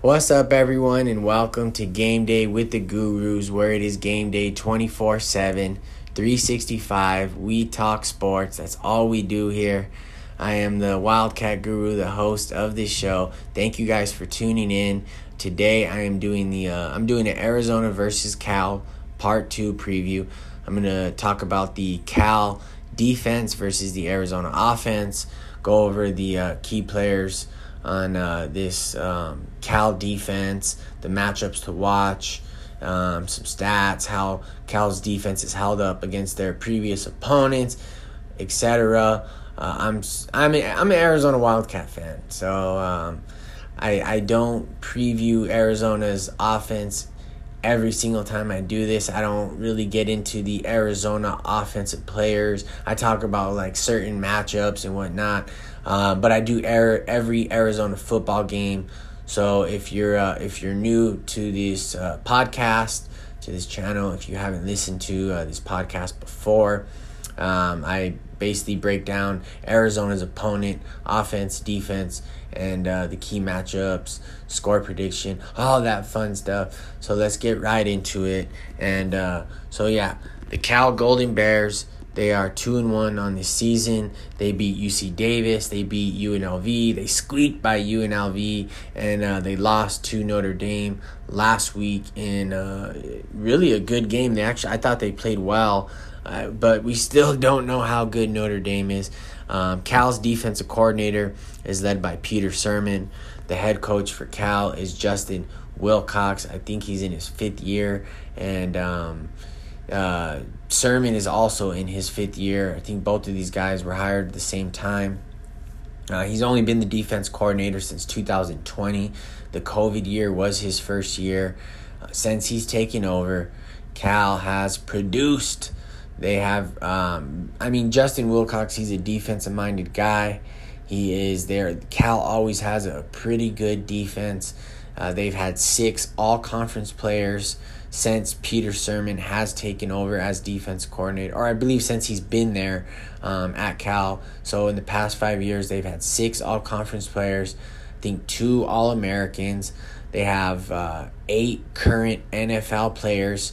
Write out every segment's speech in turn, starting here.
What's up, everyone, and welcome to Game Day with the Gurus, where it is game day 24 7, 365. We talk sports. That's all we do here. I am the Wildcat Guru, the host of this show. Thank you guys for tuning in. Today, I am doing the uh, I'm doing the Arizona versus Cal Part Two preview. I'm gonna talk about the Cal defense versus the Arizona offense. Go over the uh, key players on uh, this um, Cal defense, the matchups to watch, um, some stats, how Cal's defense is held up against their previous opponents, etc. Uh, I'm I'm a, I'm an Arizona Wildcat fan, so um, I I don't preview Arizona's offense every single time I do this. I don't really get into the Arizona offensive players. I talk about like certain matchups and whatnot. Uh, but I do every Arizona football game. So if you're uh, if you're new to this uh, podcast, to this channel, if you haven't listened to uh, this podcast before, um, I basically break down Arizona's opponent, offense, defense, and uh, the key matchups, score prediction, all that fun stuff. So let's get right into it. And uh, so yeah, the Cal Golden Bears they are two and one on the season. They beat UC Davis. They beat UNLV. They squeaked by UNLV, and uh, they lost to Notre Dame last week in uh, really a good game. They actually, I thought they played well, uh, but we still don't know how good Notre Dame is. Um, Cal's defensive coordinator is led by Peter Sirmon. The head coach for Cal is Justin Wilcox. I think he's in his fifth year, and um, uh, Sirmon is also in his fifth year. I think both of these guys were hired at the same time. Uh, he's only been the defense coordinator since 2020. The COVID year was his first year. Uh, since he's taken over, Cal has produced. They have, um, I mean, Justin Wilcox, he's a defensive minded guy. He is there. Cal always has a pretty good defense. Uh, they've had six all conference players since Peter Sirmon has taken over as defense coordinator, or I believe since he's been there um, at Cal. So in the past five years, they've had six all conference players, I think two All Americans. They have uh, eight current NFL players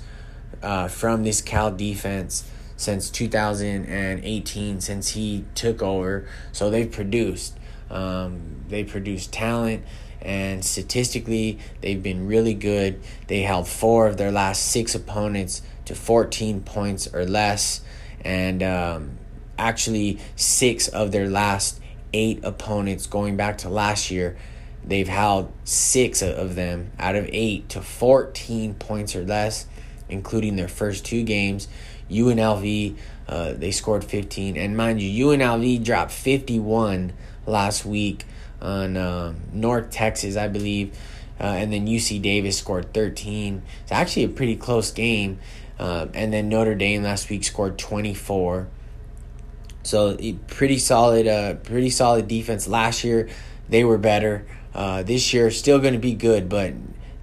uh, from this Cal defense since 2018, since he took over. So they've produced. Um, they produce talent and statistically, they've been really good. They held four of their last six opponents to 14 points or less, and um, actually, six of their last eight opponents going back to last year. They've held six of them out of eight to 14 points or less, including their first two games. UNLV, uh, they scored 15. And mind you, UNLV dropped 51 last week on um, North Texas, I believe. Uh, and then UC Davis scored 13. It's actually a pretty close game. Uh, and then Notre Dame last week scored 24. So pretty solid, uh, pretty solid defense. Last year they were better. Uh, this year still going to be good, but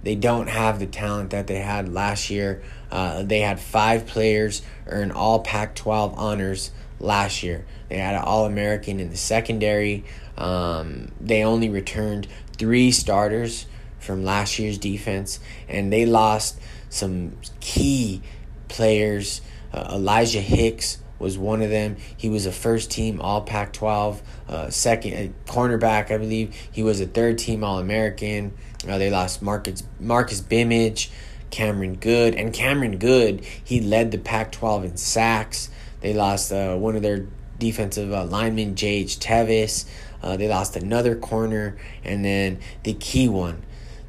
they don't have the talent that they had last year. Uh, they had five players earn all Pac-12 honors last year. They had an All American in the secondary. Um, they only returned three starters from last year's defense, and they lost some key players. Uh, Elijah Hicks was one of them. He was a first team All Pac 12, uh, second uh, cornerback, I believe. He was a third team All American. Uh, they lost Marcus, Marcus Bimage, Cameron Goode. and Cameron Goode, he led the Pac 12 in sacks. They lost uh, one of their defensive uh, linemen, J.H. Tevis. Uh, they lost another corner, and then the key one,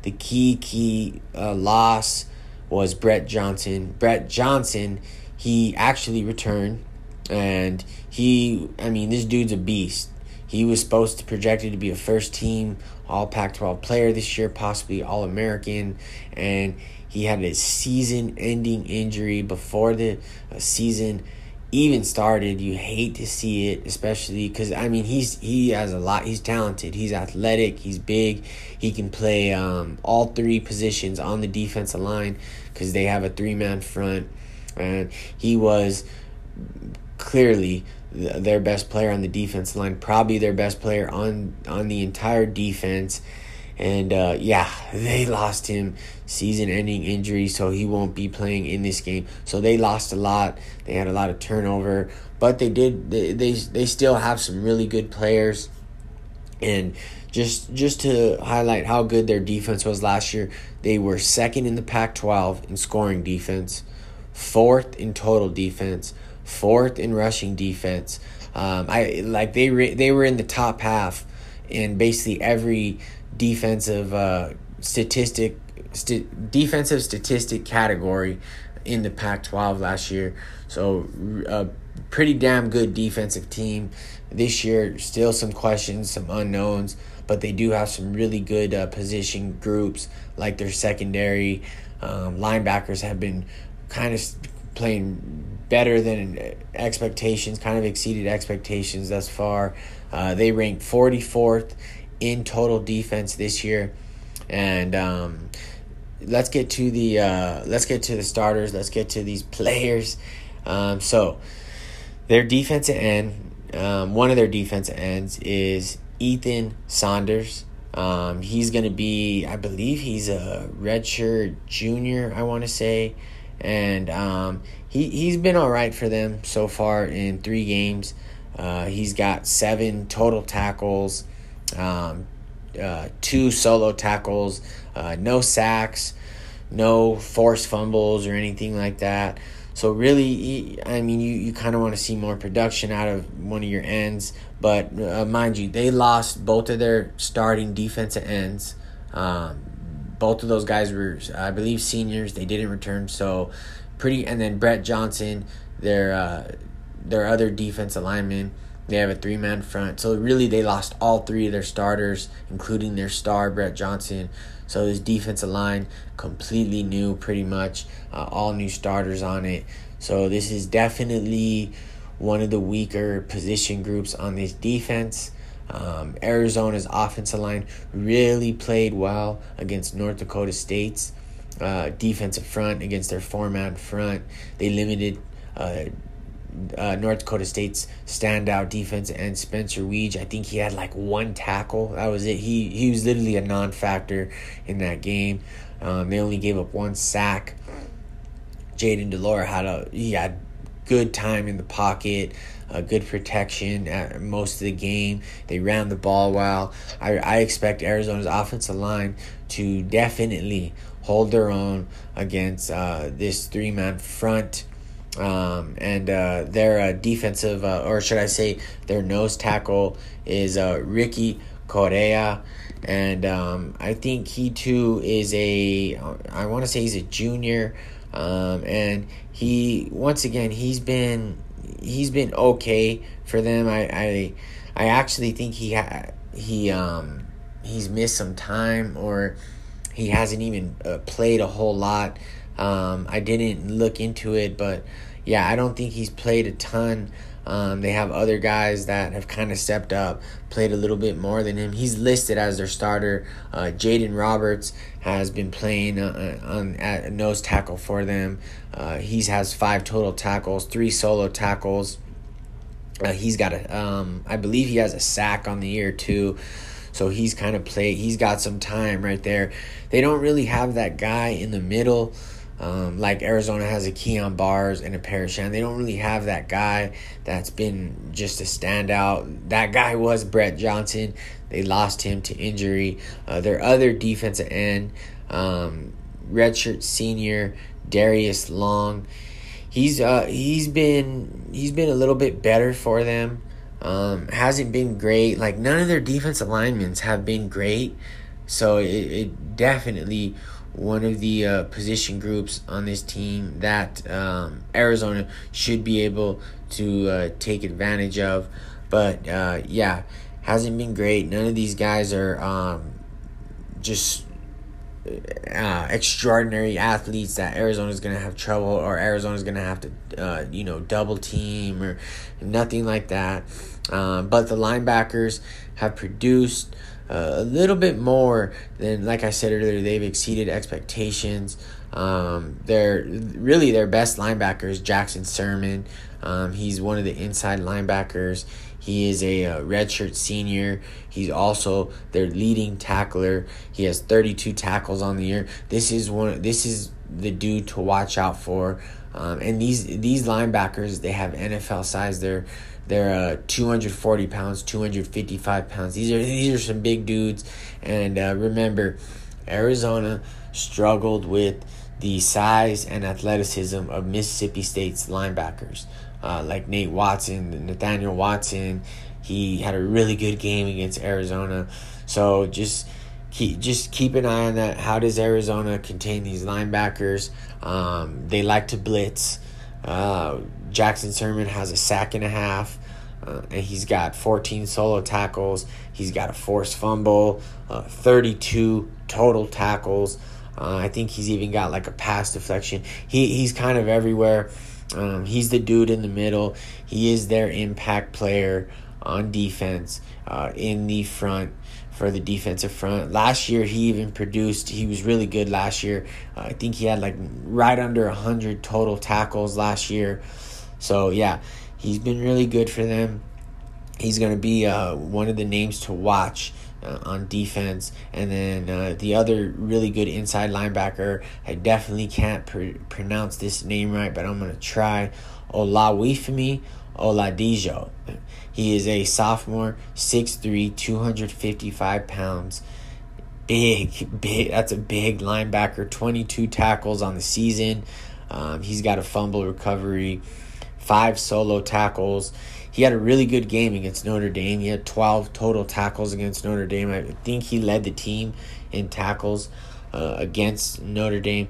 the key key uh, loss was Brett Johnson. Brett Johnson, he actually returned, and he, I mean, this dude's a beast. He was supposed to projected to be a first team All Pac-12 player this year, possibly All American, and he had a season-ending injury before the uh, season even started, you hate to see it, especially because I mean he's he has a lot. He's talented. He's athletic. He's big. He can play um, all three positions on the defensive line because they have a three man front. and he was clearly their best player on the defense line, probably their best player on on the entire defense. And uh, yeah, they lost him season-ending injury, so he won't be playing in this game. So they lost a lot. They had a lot of turnover, but they did. They they, they still have some really good players. And just just to highlight how good their defense was last year, they were second in the Pac-12 in scoring defense, fourth in total defense, fourth in rushing defense. Um, I like they re- they were in the top half in basically every defensive uh, statistic st- defensive statistic category in the Pac-12 last year. So a pretty damn good defensive team this year. Still some questions, some unknowns, but they do have some really good uh, position groups like their secondary um, linebackers have been kind of playing better than expectations, kind of exceeded expectations thus far. Uh, they ranked 44th in total defense this year, and um, let's get to the uh, let's get to the starters. Let's get to these players. Um, so their defensive end, um, one of their defensive ends is Ethan Saunders. Um, he's going to be, I believe he's a redshirt junior, I want to say. And um, he, he's been all right for them so far in three games. Uh, he's got seven total tackles, um, uh, two solo tackles, uh, no sacks, no forced fumbles or anything like that. So really, I mean, you, you kind of want to see more production out of one of your ends. But uh, mind you, they lost both of their starting defensive ends. Um, both of those guys were, I believe, seniors. They didn't return. So pretty. And then Brett Johnson, their uh, their other defensive lineman. They have a three man front. So really, they lost all three of their starters, including their star Brett Johnson. So this defensive line completely new, pretty much uh, all new starters on it. So this is definitely one of the weaker position groups on this defense. Um, Arizona's offensive line really played well against North Dakota State's uh, defensive front against their four man front. They limited uh, uh, North Dakota State's standout defense and Spencer Waege. I think he had like one tackle. That was it. He he was literally a non-factor in that game. Um, they only gave up one sack. Jayden de Laura had a he had good time in the pocket, uh, good protection at most of the game. They ran the ball well. I I expect Arizona's offensive line to definitely hold their own against uh, this three man front um, and uh, their uh, defensive, uh, or should I say, their nose tackle is uh, Ricky Correa. And um, I think he too is a, I want to say he's a junior. Um, and he, once again, he's been, he's been okay for them. I, I, I actually think he ha- he, um, he's missed some time or he hasn't even uh, played a whole lot. Um, I didn't look into it, but yeah, I don't think he's played a ton. Um, they have other guys that have kind of stepped up, played a little bit more than him. He's listed as their starter. Uh, Jaden Roberts has been playing uh, on at nose tackle for them. Uh, he has five total tackles, three solo tackles. Uh, he's got a, um, I believe he has a sack on the year too. So he's kind of played. He's got some time right there. They don't really have that guy in the middle. Um, like Arizona has a Kyon Barrs and a Paris Shand. They don't really have that guy that's been just a standout. That guy was Brett Johnson. They lost him to injury. Uh, their other defensive end, um, redshirt senior Darius Long, he's uh, he's been he's been a little bit better for them. Um, hasn't been great. Like none of their defensive linemen have been great. So it, it definitely one of the uh, position groups on this team that um, Arizona should be able to uh, take advantage of. But uh, yeah, hasn't been great. None of these guys are um, just uh, extraordinary athletes that Arizona is going to have trouble or Arizona is going to have to, uh, you know, double team or nothing like that. Um, but the linebackers have produced uh, a little bit more than, like I said earlier, they've exceeded expectations. Um, they're really their best linebackers, Jackson Sirmon. Um, he's one of the inside linebackers. He is a uh, redshirt senior. He's also their leading tackler. He has 32 tackles on the year. This is one. This is the dude to watch out for. Um, and these these linebackers they have NFL size. They're they're uh, 240 pounds, 255 pounds. These are these are some big dudes. And uh, remember, Arizona struggled with the size and athleticism of Mississippi State's linebackers, uh, like Nate Watson, Nathaniel Watson. He had a really good game against Arizona. So just keep just keep an eye on that. How does Arizona contain these linebackers? Um, they like to blitz. Uh, Jackson Sirmon has a sack and a half. Uh, and he's got 14 solo tackles. He's got a forced fumble, uh, 32 total tackles. Uh, I think he's even got like a pass deflection. He he's kind of everywhere. Um, he's the dude in the middle. He is their impact player on defense uh, in the front for the defensive front. Last year, he even produced. He was really good last year. Uh, I think he had like right under hundred total tackles last year. So yeah, he's been really good for them. He's going to be uh, one of the names to watch uh, on defense. And then uh, the other really good inside linebacker, I definitely can't pr- pronounce this name right, but I'm to try. Oluwafemi Oladejo. He is a sophomore, 6'3, 255 pounds. Big, big. That's a big linebacker. 22 tackles on the season. Um, he's got a fumble recovery, five solo tackles he had a really good game against Notre Dame. He had 12 total tackles against Notre Dame. I think he led the team in tackles uh, against Notre Dame.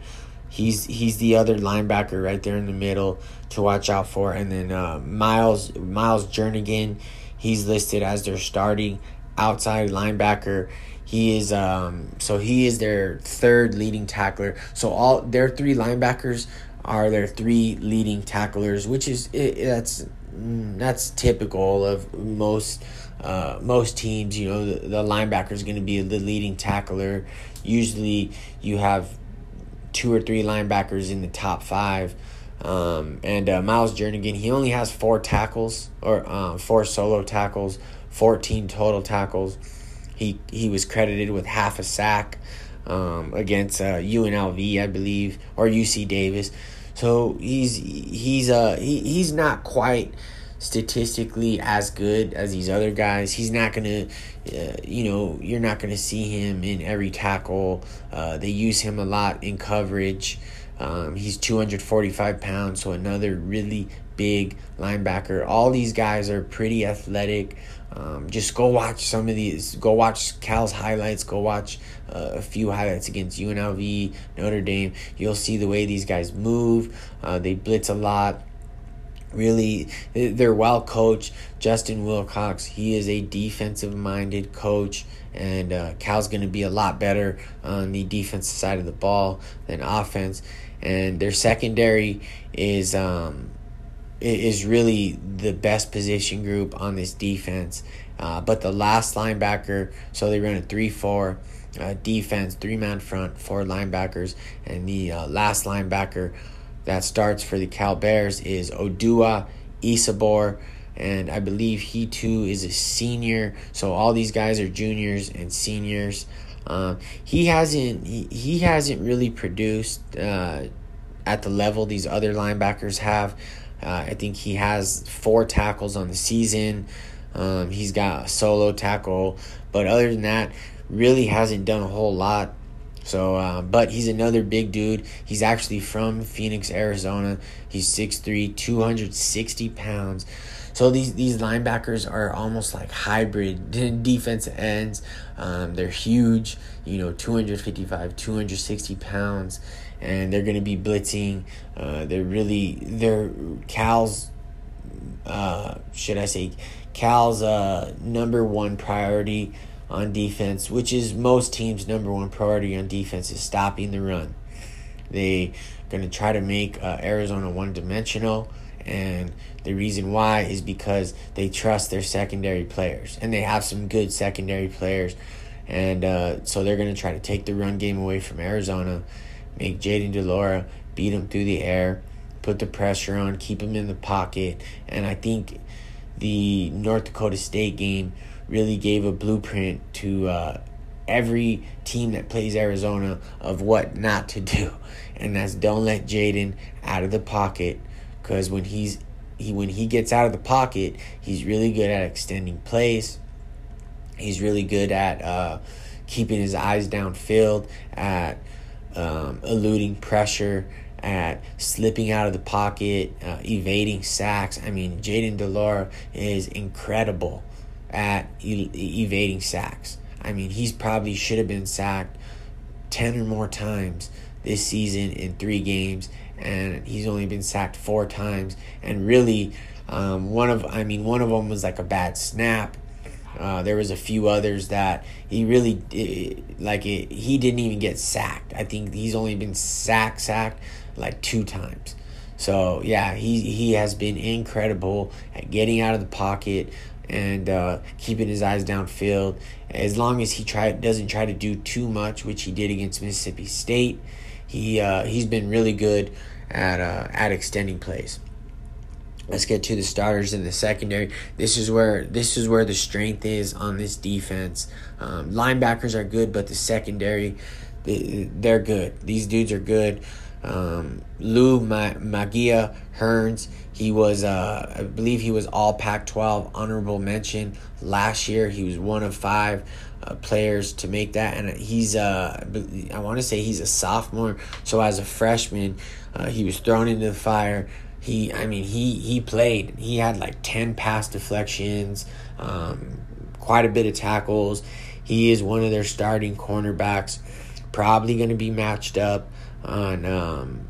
He's he's the other linebacker right there in the middle to watch out for. And then uh, Myles Myles Jernigan, he's listed as their starting outside linebacker. He is um so he is their third leading tackler. So all their three linebackers are their three leading tacklers, which is it, that's Mm, that's typical of most uh, most teams. You know, the, the linebacker is going to be the leading tackler. Usually, you have two or three linebackers in the top five. Um, and uh, Myles Jernigan, he only has four tackles or uh, four solo tackles, fourteen total tackles. He he was credited with half a sack um, against uh, UNLV, I believe, or UC Davis. So he's he's uh he, he's not quite statistically as good as these other guys. He's not gonna, uh, you know, you're not gonna see him in every tackle. Uh, they use him a lot in coverage. Um, he's 245 pounds, so another really big linebacker. All these guys are pretty athletic. Um, just go watch some of these. Go watch Cal's highlights. Go watch uh, a few highlights against UNLV, Notre Dame. You'll see the way these guys move. Uh, they blitz a lot. Really, they're well coached. Justin Wilcox, he is a defensive minded coach, and uh, Cal's going to be a lot better on the defensive side of the ball than offense. And their secondary is um, is really the best position group on this defense. Uh, but the last linebacker, so they run a 3 4 uh, defense, three man front, four linebackers. And the uh, last linebacker that starts for the Cal Bears is Odua Isibor. And I believe he too is a senior. So all these guys are juniors and seniors. Uh, he hasn't he, he hasn't really produced uh, at the level these other linebackers have. Uh, I think he has four tackles on the season. Um, he's got a solo tackle, but other than that, really hasn't done a whole lot. So, uh, but he's another big dude. He's actually from Phoenix, Arizona. He's 6'3", 260 pounds. So these these linebackers are almost like hybrid defensive ends. Um, they're huge, you know, 255, 260 pounds and they're going to be blitzing. Uh, they're really they're Cal's. Uh, should I say Cal's uh, number one priority on defense, which is most teams' number one priority on defense, is stopping the run. They're going to try to make uh, Arizona one dimensional, and the reason why is because they trust their secondary players, and they have some good secondary players, and uh, so they're going to try to take the run game away from Arizona make Jayden de Laura beat him through the air, put the pressure on, keep him in the pocket. And I think the North Dakota State game really gave a blueprint to uh, every team that plays Arizona of what not to do. And that's don't let Jayden out of the pocket because when he's he when he gets out of the pocket, he's really good at extending plays. He's really good at uh, keeping his eyes downfield, at um, eluding pressure, at slipping out of the pocket, uh, evading sacks. I mean, Jayden de Laura is incredible at e- evading sacks. I mean, he's probably should have been sacked 10 or more times this season in three games, and he's only been sacked four times. And really, um, one of I mean, one of them was like a bad snap. Uh, there was a few others that he really it, like it, he didn't even get sacked. I think he's only been sacked sacked like two times. So yeah, he he has been incredible at getting out of the pocket and uh, keeping his eyes downfield. As long as he try doesn't try to do too much, which he did against Mississippi State, he uh, he's been really good at uh, at extending plays. Let's get to the starters in the secondary. This is where this is where the strength is on this defense. Um, linebackers are good, but the secondary, they, they're good. These dudes are good. Um, Lou Ma- Magia Hearns, he was, uh, I believe he was all Pac 12 honorable mention last year. He was one of five uh, players to make that. And he's, uh, I want to say he's a sophomore. So as a freshman, uh, he was thrown into the fire. He, I mean, he, he played. He had like 10 pass deflections, um, quite a bit of tackles. He is one of their starting cornerbacks, probably going to be matched up on um,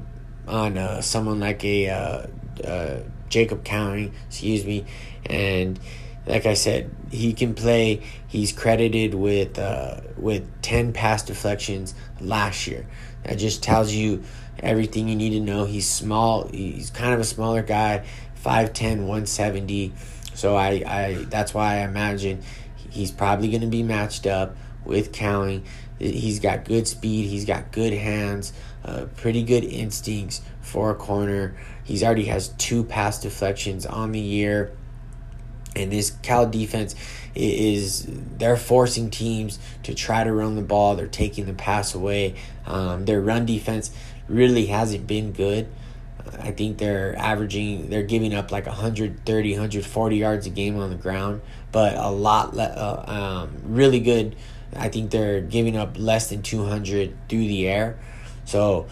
on uh, someone like a uh, uh, Jacob Cowing, excuse me, and like I said, he can play. He's credited with uh, with ten pass deflections last year. That just tells you everything you need to know. He's small. He's kind of a smaller guy, 5'10", 170. So I, I that's why I imagine he's probably going to be matched up with Cowing. He's got good speed. He's got good hands. Uh, pretty good instincts for a corner. He's already has two pass deflections on the year. And this Cal defense is they're forcing teams to try to run the ball. They're taking the pass away. Um, their run defense really hasn't been good. I think they're averaging, they're giving up like 130, 140 yards a game on the ground, but a lot, uh, um, really good. I think they're giving up less than 200 through the air. So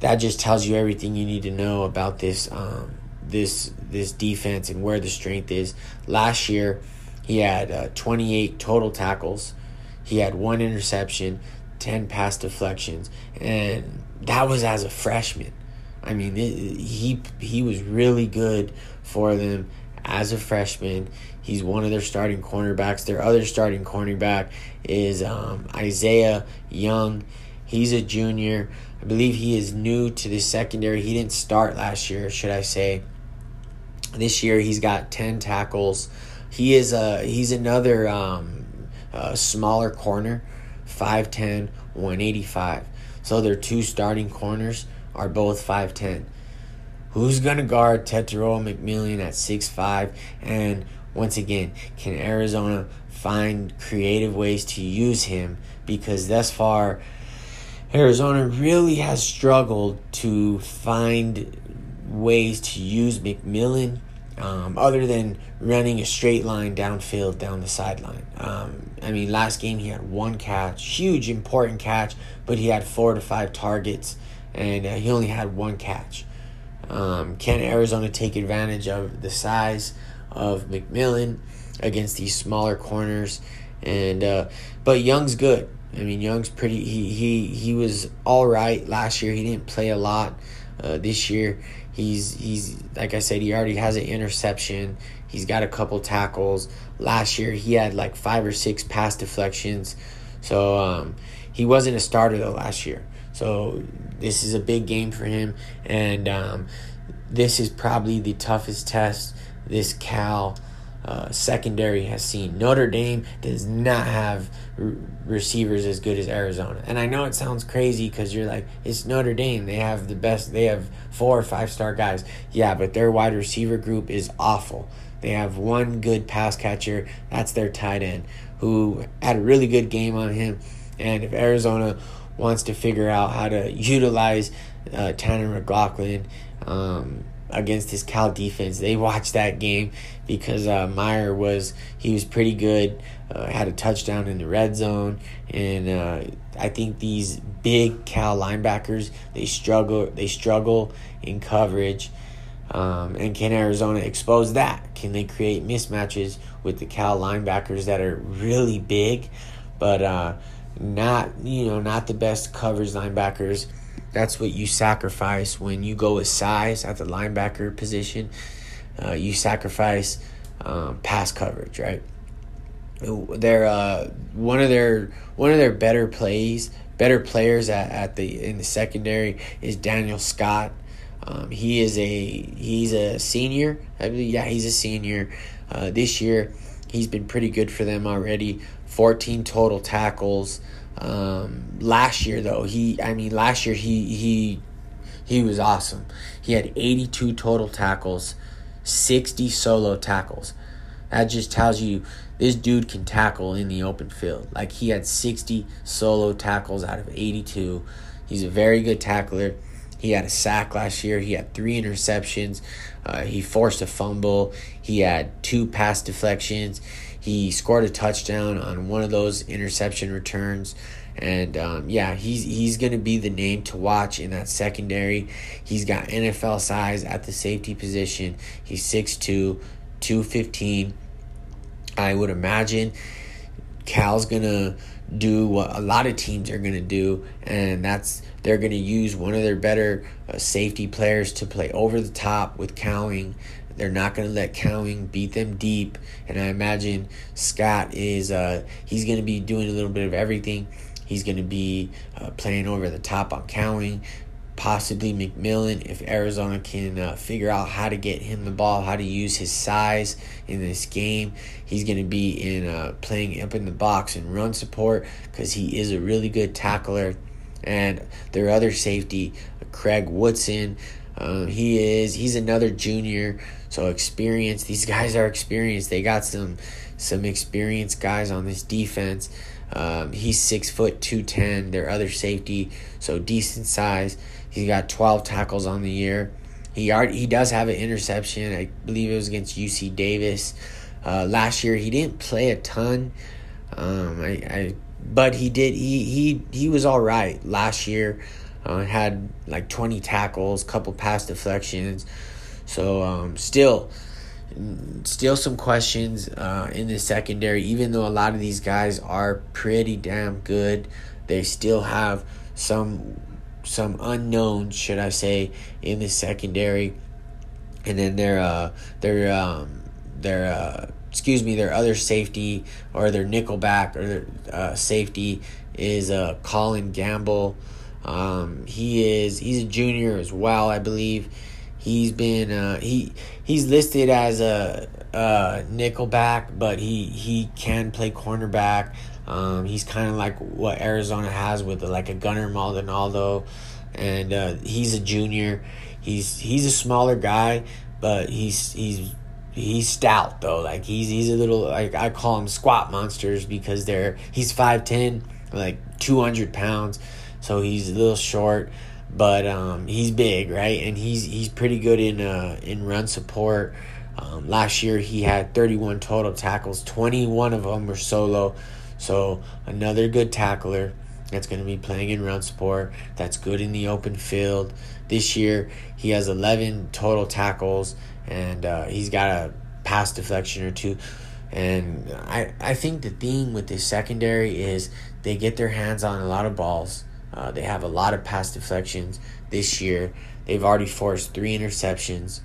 that just tells you everything you need to know about this um, this this defense and where the strength is. Last year, he had uh, 28 total tackles. He had one interception, 10 pass deflections, and that was as a freshman. I mean, it, he he was really good for them as a freshman. He's one of their starting cornerbacks. Their other starting cornerback is um, Isaiah Young. He's a junior. I believe he is new to the secondary. He didn't start last year, should I say. This year he's got 10 tackles. He is a he's another um, smaller corner, 5'10, 185. So their two starting corners are both 5'10. Who's going to guard Tetairoa McMillan at 6'5? And once again, can Arizona find creative ways to use him? Because thus far, Arizona really has struggled to find ways to use McMillan um, other than running a straight line downfield down the sideline. Um, I mean, last game he had one catch, huge, important catch, but he had four to five targets and uh, he only had one catch. Um, can Arizona take advantage of the size of McMillan against these smaller corners? And uh, but Young's good. I mean, Young's pretty. He he he was all right last year. He didn't play a lot. Uh, this year, he's he's like I said, he already has an interception. He's got a couple tackles. Last year, he had like five or six pass deflections. So um, he wasn't a starter though last year. So this is a big game for him, and um, this is probably the toughest test this Cal uh, secondary has seen. Notre Dame does not have r- receivers as good as Arizona. And I know it sounds crazy because you're like, it's Notre Dame. They have the best, they have four or five star guys. Yeah, but their wide receiver group is awful. They have one good pass catcher, that's their tight end, who had a really good game on him. And if Arizona wants to figure out how to utilize uh, Tanner McLachlan, um, against his Cal defense. They watched that game because uh, Mayer was he was pretty good. Uh, had a touchdown in the red zone, and uh, I think these big Cal linebackers they struggle they struggle in coverage. Um, and can Arizona expose that? Can they create mismatches with the Cal linebackers that are really big, but uh, not you know not the best coverage linebackers? That's what you sacrifice when you go with size at the linebacker position. Uh, you sacrifice um, pass coverage, right? They're uh, one of their one of their better plays, better players at, at the in the secondary is Daniel Scott. Um, he is a he's a senior. I believe yeah he's a senior. Uh, this year he's been pretty good for them already. Fourteen total tackles. Um, last year though, he I mean last year he he he was awesome. He had 82 total tackles, 60 solo tackles. That just tells you this dude can tackle in the open field. Like he had 60 solo tackles out of 82. He's a very good tackler. He had a sack last year. He had three interceptions. Uh, he forced a fumble. He had two pass deflections. He scored a touchdown on one of those interception returns. And um, yeah, he's he's gonna be the name to watch in that secondary. He's got NFL size at the safety position. He's 6'2", 215. I would imagine Cal's gonna do what a lot of teams are gonna do, and that's they're gonna use one of their better uh, safety players to play over the top with Cowing they're not going to let Cowing beat them deep. And I imagine Scott is, uh, he's going to be doing a little bit of everything. He's going to be uh, playing over the top on Cowing, possibly McMillan if Arizona can uh, figure out how to get him the ball, how to use his size in this game. He's going to be in uh, playing up in the box and run support because he is a really good tackler. And their other safety, Craig Woodson, uh, he is he's another junior so experience. These guys are experienced. They got some some experienced guys on this defense. Um, he's six foot two ten. Their other safety, so decent size. He's got twelve tackles on the year. He already, he does have an interception. I believe it was against UC Davis uh, last year. He didn't play a ton. Um, I, I but he did. He he he was all right last year. Uh, had like twenty tackles, couple pass deflections. So um, still, still some questions uh, in the secondary. Even though a lot of these guys are pretty damn good, they still have some some unknowns, should I say, in the secondary. And then their uh, their um, their uh, excuse me, their other safety or their nickelback or their uh, safety is uh, Colin Gamble. Um, he is he's a junior as well, I believe. He's been uh, he he's listed as a, a nickelback, but he he can play cornerback. Um, he's kind of like what Arizona has with like a Gunner Maldonado, and uh, he's a junior. He's he's a smaller guy, but he's he's he's stout though. Like he's he's a little like I call him squat monsters because they're he's five ten, like two hundred pounds, so he's a little short but um, he's big, right? And he's he's pretty good in uh, in run support. Um, last year he had 31 total tackles, 21 of them were solo. So another good tackler that's going to be playing in run support. That's good in the open field. This year he has 11 total tackles and uh, he's got a pass deflection or two. And I, I think the thing with this secondary is they get their hands on a lot of balls uh, they have a lot of pass deflections this year. They've already forced three interceptions.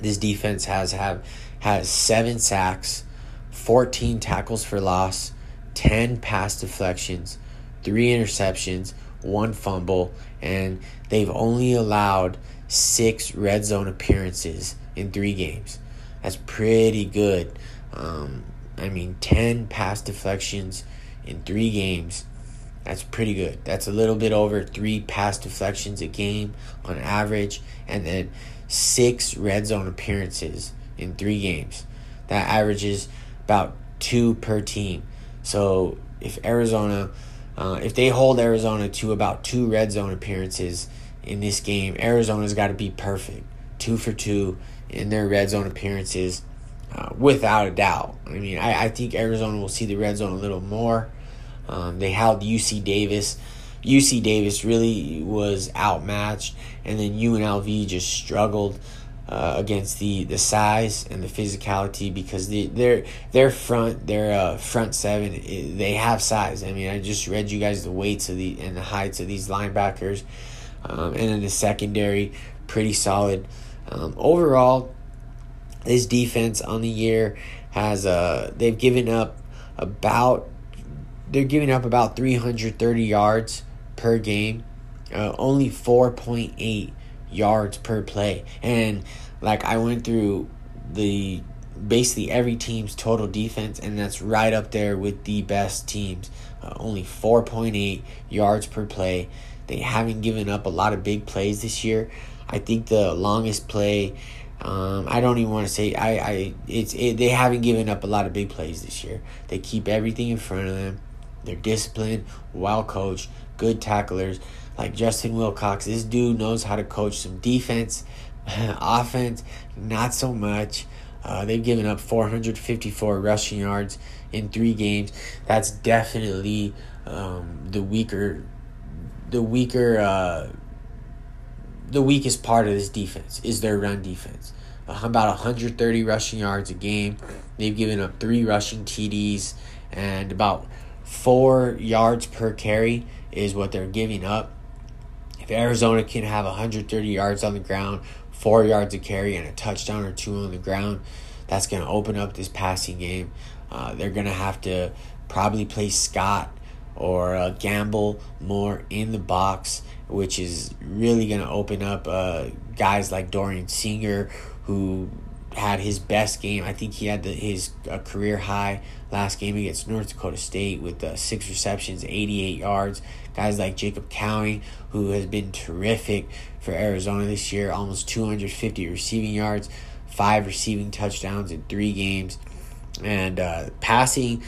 This defense has have has seven sacks, fourteen tackles for loss, ten pass deflections, three interceptions, one fumble, and they've only allowed six red zone appearances in three games. That's pretty good. Um, I mean, 10 pass deflections in three games. That's pretty good. That's a little bit over three pass deflections a game on average, and then six red zone appearances in three games. That averages about two per team. So if Arizona, uh, if they hold Arizona to about two red zone appearances in this game, Arizona's got to be perfect, two for two in their red zone appearances, uh, without a doubt. I mean, I, I think Arizona will see the red zone a little more. Um, they held UC Davis. UC Davis really was outmatched, and then UNLV just struggled uh, against the, the size and the physicality because the, their their front their uh, front seven they have size. I mean, I just read you guys the weights of the and the heights of these linebackers, um, and then the secondary pretty solid. Um, overall, this defense on the year has uh they've given up about they're giving up about 330 yards per game, uh, only 4.8 yards per play. And like I went through the basically every team's total defense, and that's right up there with the best teams. Uh, only 4.8 yards per play. They haven't given up a lot of big plays this year. I think the longest play, um, I don't even want to say I, I it's it, they haven't given up a lot of big plays this year. They keep everything in front of them. They're disciplined, well coached, good tacklers like Justin Wilcox. This dude knows how to coach some defense, offense, not so much. Uh, they've given up 454 rushing yards in three games. That's definitely um, the weaker, the weaker, uh, the weakest part of this defense is their run defense. Uh, about 130 rushing yards a game. They've given up three rushing TDs and about four yards per carry is what they're giving up. If Arizona can have 130 yards on the ground, four yards of carry, and a touchdown or two on the ground, that's going to open up this passing game. Uh, they're going to have to probably play Scott or uh, gamble more in the box, which is really going to open up uh, guys like Dorian Singer, who had his best game. I think he had the, his uh, career high last game against North Dakota State with uh, six receptions, 88 yards. Guys like Jacob Cowing, who has been terrific for Arizona this year, almost 250 receiving yards, five receiving touchdowns in three games. And uh, passing,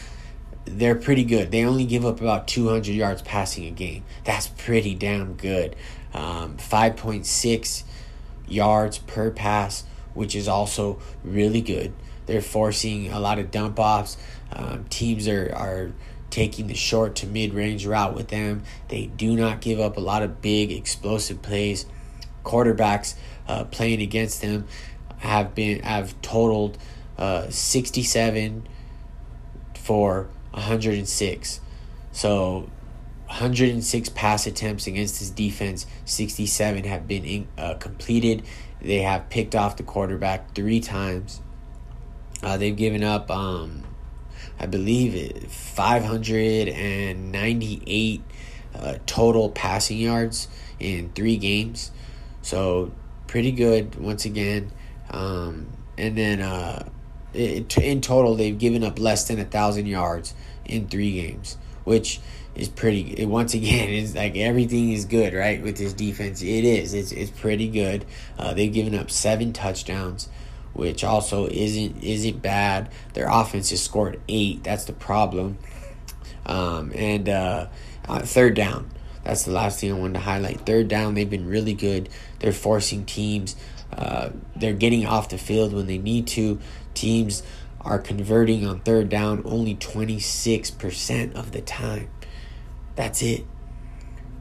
they're pretty good. They only give up about 200 yards passing a game. That's pretty damn good. Um, 5.6 yards per pass which is also really good. They're forcing a lot of dump offs. Um, teams are, are taking the short to mid range route with them. They do not give up a lot of big explosive plays. Quarterbacks uh, playing against them have been have totaled uh, 67 for 106. So 106 pass attempts against this defense, 67 have been in, uh, completed. They have picked off the quarterback three times. Uh, they've given up, um, I believe, it 598 uh, total passing yards in three games. So pretty good once again. Um, and then uh, in total, they've given up less than a thousand yards in three games, which is pretty. Once again, it's like everything is good, right? With this defense, it is. It's it's pretty good. Uh, they've given up seven touchdowns, which also isn't isn't bad. Their offense has scored eight. That's the problem. Um, and uh, uh, third down. That's the last thing I wanted to highlight. Third down, they've been really good. They're forcing teams. Uh, they're getting off the field when they need to. Teams are converting on third down only 26% of the time. That's it.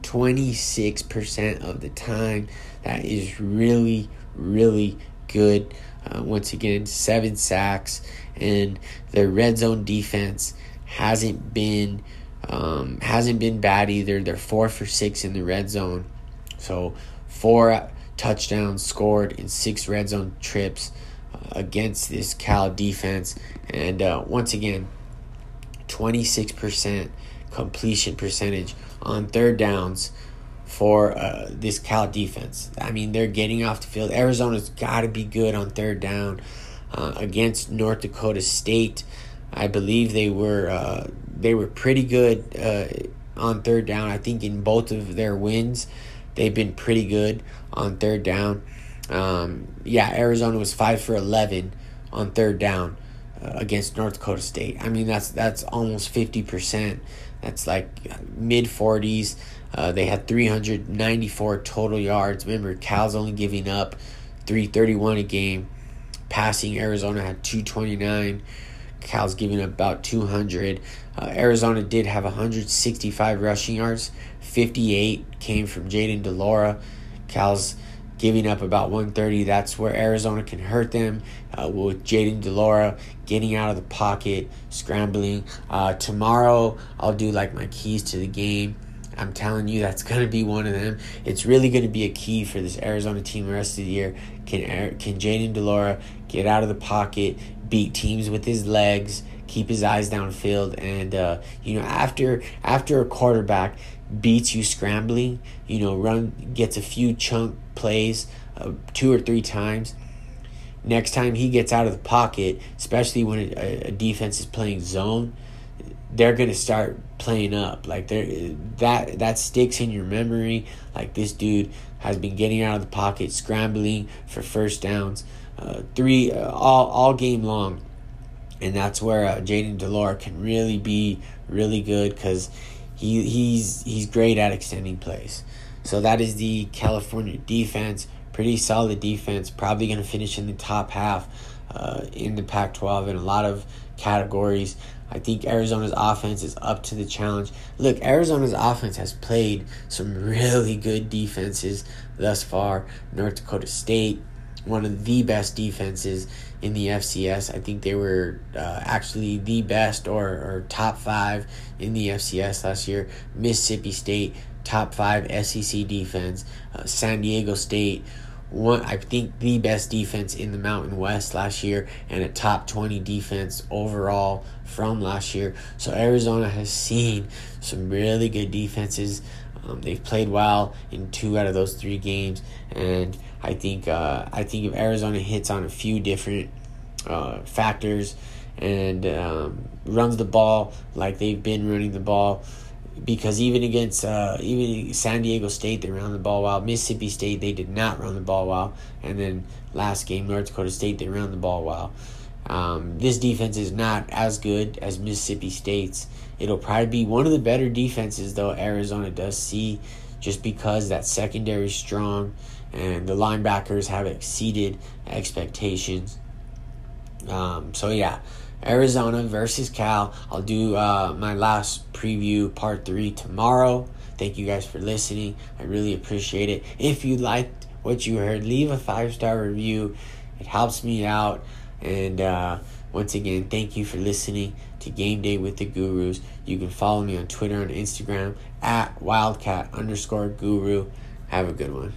26% of the time. That is really, really good. Uh, once again, seven sacks, and their red zone defense hasn't been um, hasn't been bad either. They're four for six in the red zone, so four touchdowns scored in six red zone trips uh, against this Cal defense, and uh, once again, twenty six percent completion percentage on third downs for uh, this Cal defense. I mean, they're getting off the field. Arizona's got to be good on third down. uh, against North Dakota State. I believe they were uh, they were pretty good uh, on third down. I think in both of their wins, they've been pretty good on third down. Um, yeah, Arizona was five for eleven on third down against North Dakota State. I mean that's that's almost fifty percent. That's like mid forties. Uh, they had 394 total yards. Remember, Cal's only giving up 331 a game. Passing, Arizona had 229. Cal's giving up about 200. Uh, Arizona did have 165 rushing yards. 58 came from Jayden de Laura. Cal's giving up about 130. That's where Arizona can hurt them uh, with Jayden de Laura getting out of the pocket, scrambling. Uh, tomorrow, I'll do like my keys to the game. I'm telling you, that's going to be one of them. It's really going to be a key for this Arizona team the rest of the year. Can can Jayden de Laura get out of the pocket, beat teams with his legs, keep his eyes downfield, and uh, you know after after a quarterback beats you scrambling, you know run gets a few chunk plays uh, two or three times. Next time he gets out of the pocket, especially when a, a defense is playing zone, they're gonna start playing up. Like there, that that sticks in your memory. Like this dude has been getting out of the pocket, scrambling for first downs, uh, three uh, all all game long, and that's where uh, Jayden de can really be really good because he he's he's great at extending plays. So that is the California defense. Pretty solid defense. Probably going to finish in the top half uh, in the Pac 12 in a lot of categories. I think Arizona's offense is up to the challenge. Look, Arizona's offense has played some really good defenses thus far. North Dakota State, one of the best defenses in the FCS. I think they were uh, actually the best or, or top five in the FCS last year. Mississippi State, top five SEC defense. Uh, San Diego State, one I think the best defense in the Mountain West last year and a top 20 defense overall from last year. So Arizona has seen some really good defenses. Um, they've played well in two out of those three games, and I think uh, I think if Arizona hits on a few different uh, factors and um, runs the ball like they've been running the ball because even against uh, even San Diego State they ran the ball well. Mississippi State they did not run the ball well, and then last game North Dakota State they ran the ball well. Um, this defense is not as good as Mississippi State's. It'll probably be one of the better defenses though Arizona does see, just because that secondary is strong and the linebackers have exceeded expectations. Um, so yeah, Arizona versus Cal. I'll do uh, my last preview, part three, tomorrow. Thank you guys for listening. I really appreciate it. If you liked what you heard, leave a five star review. It helps me out. And uh, once again, thank you for listening to Game Day with the Gurus. You can follow me on Twitter and Instagram at Wildcat underscore Guru. Have a good one.